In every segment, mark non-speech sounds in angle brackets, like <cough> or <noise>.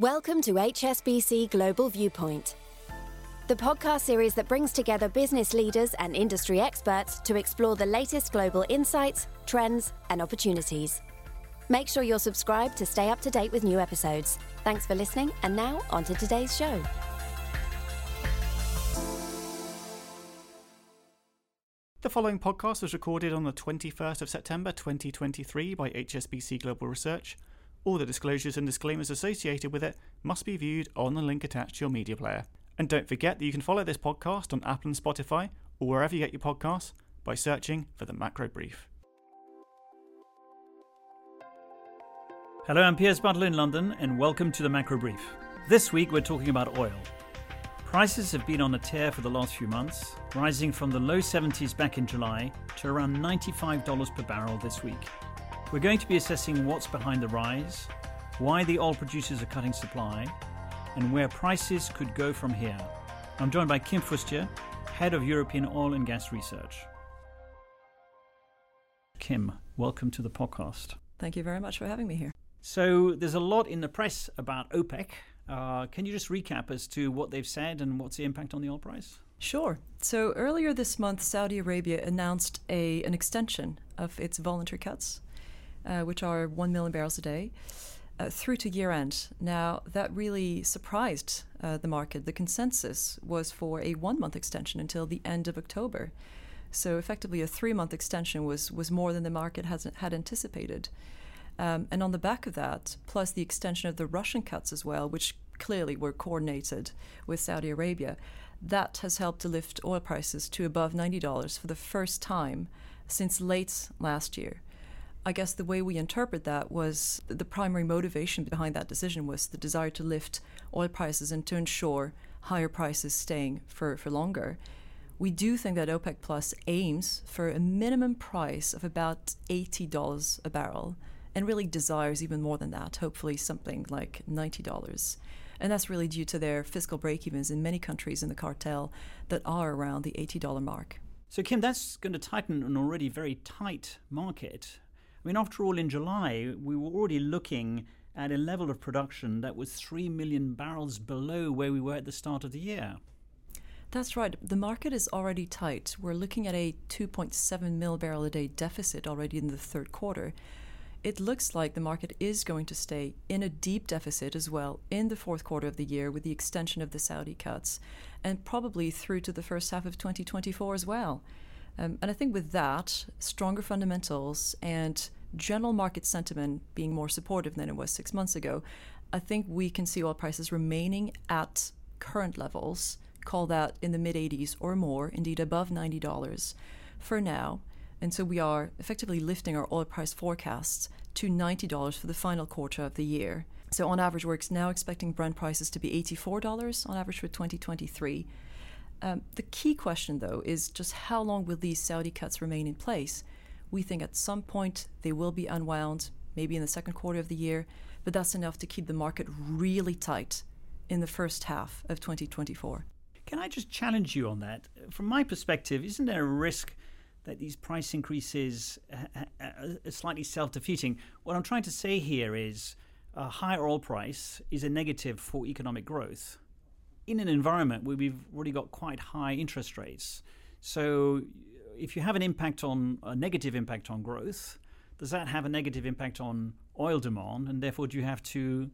Welcome to HSBC Global Viewpoint, the podcast series that brings together business leaders and industry experts to explore the latest global insights, trends, and opportunities. Make sure you're subscribed to stay up to date with new episodes. Thanks for listening, and now on to today's show. The following podcast was recorded on the 21st of September 2023 by HSBC Global Research. All the disclosures and disclaimers associated with it must be viewed on the link attached to your media player. And don't forget that you can follow this podcast on Apple and Spotify or wherever you get your podcasts by searching for the Macro Brief. Hello, I'm Piers Butler in London, and welcome to the Macro Brief. This week we're talking about oil. Prices have been on a tear for the last few months, rising from the low 70s back in July to around $95 per barrel this week. We're going to be assessing what's behind the rise, why the oil producers are cutting supply, and where prices could go from here. I'm joined by Kim Fustier, Head of European Oil and Gas Research. Kim, welcome to the podcast. Thank you very much for having me here. So, there's a lot in the press about OPEC. Uh, can you just recap as to what they've said and what's the impact on the oil price? Sure. So earlier this month, Saudi Arabia announced a an extension of its voluntary cuts uh, which are 1 million barrels a day, uh, through to year end. Now, that really surprised uh, the market. The consensus was for a one month extension until the end of October. So, effectively, a three month extension was, was more than the market has, had anticipated. Um, and on the back of that, plus the extension of the Russian cuts as well, which clearly were coordinated with Saudi Arabia, that has helped to lift oil prices to above $90 for the first time since late last year. I guess the way we interpret that was the primary motivation behind that decision was the desire to lift oil prices and to ensure higher prices staying for, for longer. We do think that OPEC Plus aims for a minimum price of about $80 a barrel and really desires even more than that, hopefully something like $90. And that's really due to their fiscal break evens in many countries in the cartel that are around the $80 mark. So, Kim, that's going to tighten an already very tight market. I mean, after all, in July, we were already looking at a level of production that was 3 million barrels below where we were at the start of the year. That's right. The market is already tight. We're looking at a 2.7 mil barrel a day deficit already in the third quarter. It looks like the market is going to stay in a deep deficit as well in the fourth quarter of the year with the extension of the Saudi cuts and probably through to the first half of 2024 as well. Um, and I think with that, stronger fundamentals and general market sentiment being more supportive than it was six months ago, I think we can see oil prices remaining at current levels, call that in the mid 80s or more, indeed above $90 for now. And so we are effectively lifting our oil price forecasts to $90 for the final quarter of the year. So on average, we're now expecting Brent prices to be $84 on average for 2023. Um, the key question, though, is just how long will these Saudi cuts remain in place? We think at some point they will be unwound, maybe in the second quarter of the year, but that's enough to keep the market really tight in the first half of 2024. Can I just challenge you on that? From my perspective, isn't there a risk that these price increases uh, uh, uh, are slightly self defeating? What I'm trying to say here is a higher oil price is a negative for economic growth in an environment where we've already got quite high interest rates. So, if you have an impact on a negative impact on growth, does that have a negative impact on oil demand, and therefore do you have to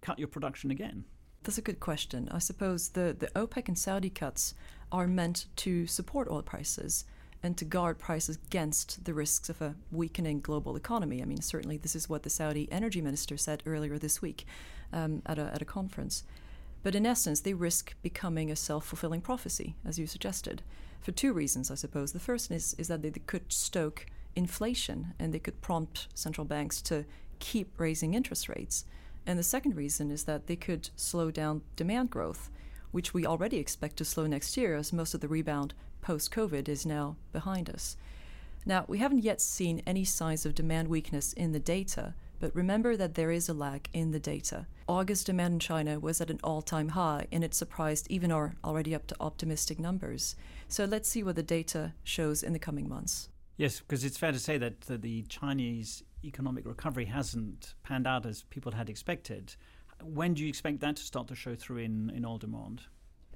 cut your production again? That's a good question. I suppose the, the OPEC and Saudi cuts are meant to support oil prices and to guard prices against the risks of a weakening global economy. I mean, certainly this is what the Saudi energy minister said earlier this week um, at, a, at a conference. But in essence, they risk becoming a self fulfilling prophecy, as you suggested, for two reasons, I suppose. The first is, is that they, they could stoke inflation and they could prompt central banks to keep raising interest rates. And the second reason is that they could slow down demand growth, which we already expect to slow next year as most of the rebound post COVID is now behind us. Now, we haven't yet seen any signs of demand weakness in the data, but remember that there is a lag in the data. August demand in China was at an all time high, and it surprised even our already up to optimistic numbers. So let's see what the data shows in the coming months. Yes, because it's fair to say that the Chinese economic recovery hasn't panned out as people had expected. When do you expect that to start to show through in, in oil demand?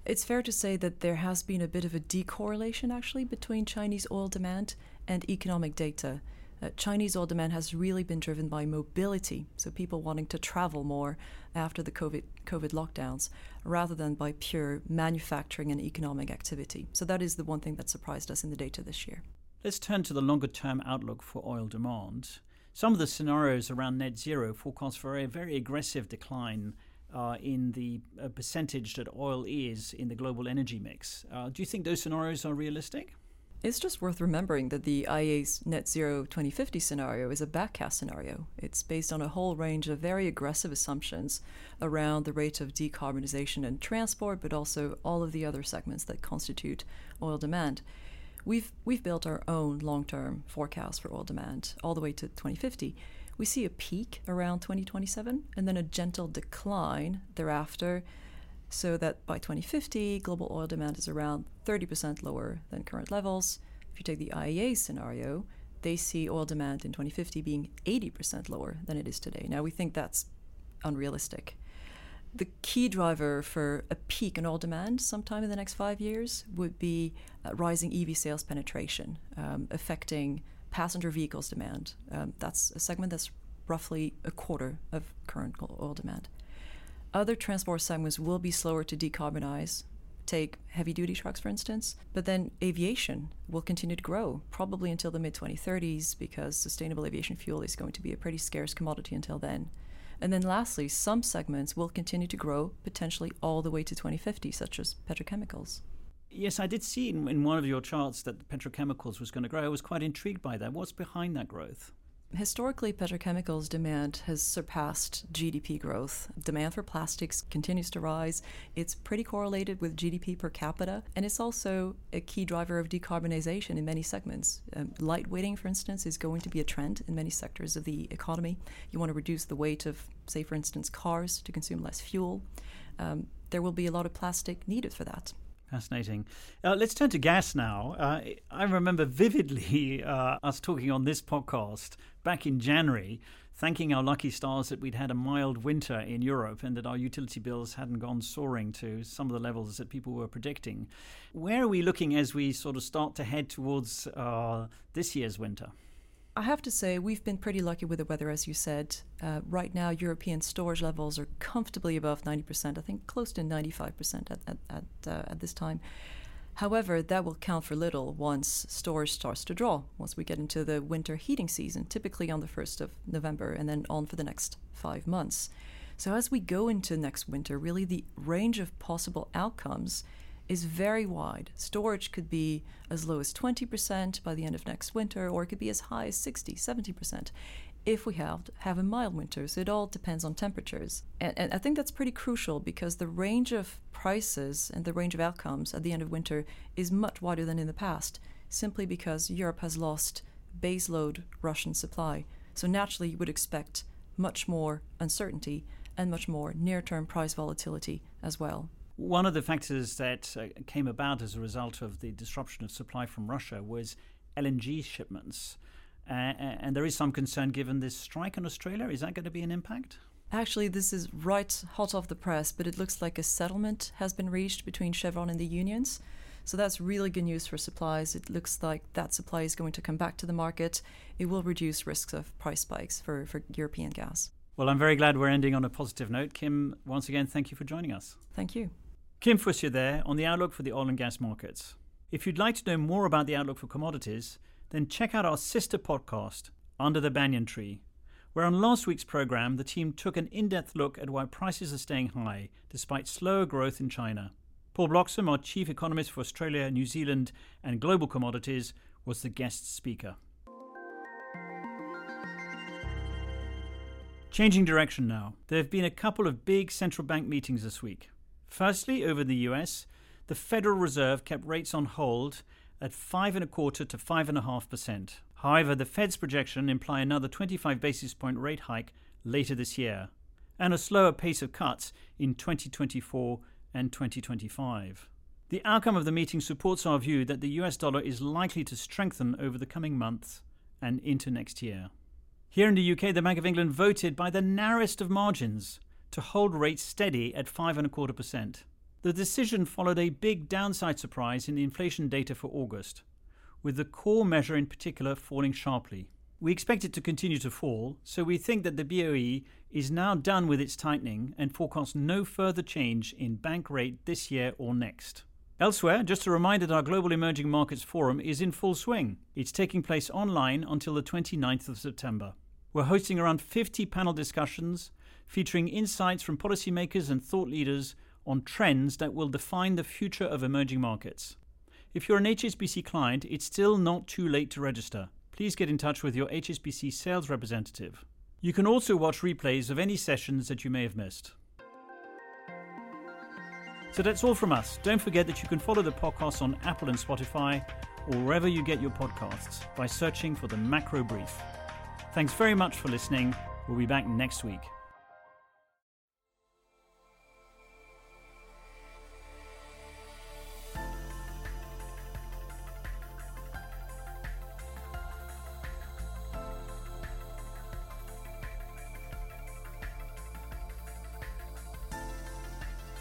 It's fair to say that there has been a bit of a decorrelation actually between Chinese oil demand and economic data. Uh, Chinese oil demand has really been driven by mobility, so people wanting to travel more after the COVID, COVID lockdowns, rather than by pure manufacturing and economic activity. So that is the one thing that surprised us in the data this year. Let's turn to the longer term outlook for oil demand. Some of the scenarios around net zero forecast for a very aggressive decline uh, in the uh, percentage that oil is in the global energy mix. Uh, do you think those scenarios are realistic? It's just worth remembering that the IEA's net zero 2050 scenario is a backcast scenario. It's based on a whole range of very aggressive assumptions around the rate of decarbonization and transport, but also all of the other segments that constitute oil demand. We've, we've built our own long term forecast for oil demand all the way to 2050. We see a peak around 2027 and then a gentle decline thereafter so that by 2050, global oil demand is around 30% lower than current levels. If you take the IEA scenario, they see oil demand in 2050 being 80% lower than it is today. Now, we think that's unrealistic. The key driver for a peak in oil demand sometime in the next five years would be uh, rising EV sales penetration, um, affecting passenger vehicles demand. Um, that's a segment that's roughly a quarter of current oil demand. Other transport segments will be slower to decarbonize. Take heavy duty trucks, for instance. But then aviation will continue to grow, probably until the mid 2030s, because sustainable aviation fuel is going to be a pretty scarce commodity until then. And then lastly, some segments will continue to grow potentially all the way to 2050, such as petrochemicals. Yes, I did see in, in one of your charts that petrochemicals was going to grow. I was quite intrigued by that. What's behind that growth? Historically, petrochemicals demand has surpassed GDP growth. Demand for plastics continues to rise. It's pretty correlated with GDP per capita, and it's also a key driver of decarbonization in many segments. Um, lightweighting, for instance, is going to be a trend in many sectors of the economy. You want to reduce the weight of, say, for instance, cars to consume less fuel. Um, there will be a lot of plastic needed for that. Fascinating. Uh, let's turn to gas now. Uh, I remember vividly <laughs> uh, us talking on this podcast back in January, thanking our lucky stars that we'd had a mild winter in Europe and that our utility bills hadn't gone soaring to some of the levels that people were predicting. Where are we looking as we sort of start to head towards uh, this year's winter? I have to say, we've been pretty lucky with the weather, as you said. Uh, right now, European storage levels are comfortably above 90%, I think close to 95% at, at, at, uh, at this time. However, that will count for little once storage starts to draw, once we get into the winter heating season, typically on the 1st of November, and then on for the next five months. So, as we go into next winter, really the range of possible outcomes is very wide. Storage could be as low as 20% by the end of next winter, or it could be as high as 60, 70% if we have have a mild winter. So it all depends on temperatures. And, and, I think that's pretty crucial because the range of prices and the range of outcomes at the end of winter is much wider than in the past, simply because Europe has lost baseload Russian supply. So naturally, you would expect much more uncertainty and much more near term price volatility as well. One of the factors that uh, came about as a result of the disruption of supply from Russia was LNG shipments. Uh, and there is some concern given this strike in Australia. Is that going to be an impact? Actually, this is right hot off the press, but it looks like a settlement has been reached between Chevron and the unions. So that's really good news for supplies. It looks like that supply is going to come back to the market. It will reduce risks of price spikes for, for European gas. Well, I'm very glad we're ending on a positive note. Kim, once again, thank you for joining us. Thank you. Kim Fustier there on the outlook for the oil and gas markets. If you'd like to know more about the outlook for commodities, then check out our sister podcast, Under the Banyan Tree, where on last week's program the team took an in depth look at why prices are staying high despite slower growth in China. Paul Bloxham, our chief economist for Australia, New Zealand, and global commodities, was the guest speaker. Changing direction now. There have been a couple of big central bank meetings this week. Firstly, over the US, the Federal Reserve kept rates on hold at five and a quarter to five and a half percent. However, the Fed's projection imply another 25 basis point rate hike later this year, and a slower pace of cuts in 2024 and 2025. The outcome of the meeting supports our view that the US dollar is likely to strengthen over the coming months and into next year. Here in the UK, the Bank of England voted by the narrowest of margins to hold rates steady at 5.25%. The decision followed a big downside surprise in the inflation data for August, with the core measure in particular falling sharply. We expect it to continue to fall, so we think that the BOE is now done with its tightening and forecasts no further change in bank rate this year or next. Elsewhere, just a reminder that our Global Emerging Markets Forum is in full swing. It's taking place online until the 29th of September. We're hosting around 50 panel discussions featuring insights from policymakers and thought leaders on trends that will define the future of emerging markets. If you're an HSBC client, it's still not too late to register please get in touch with your HSBC sales representative. You can also watch replays of any sessions that you may have missed. So that's all from us. Don't forget that you can follow the podcast on Apple and Spotify or wherever you get your podcasts by searching for the Macro Brief. Thanks very much for listening. We'll be back next week.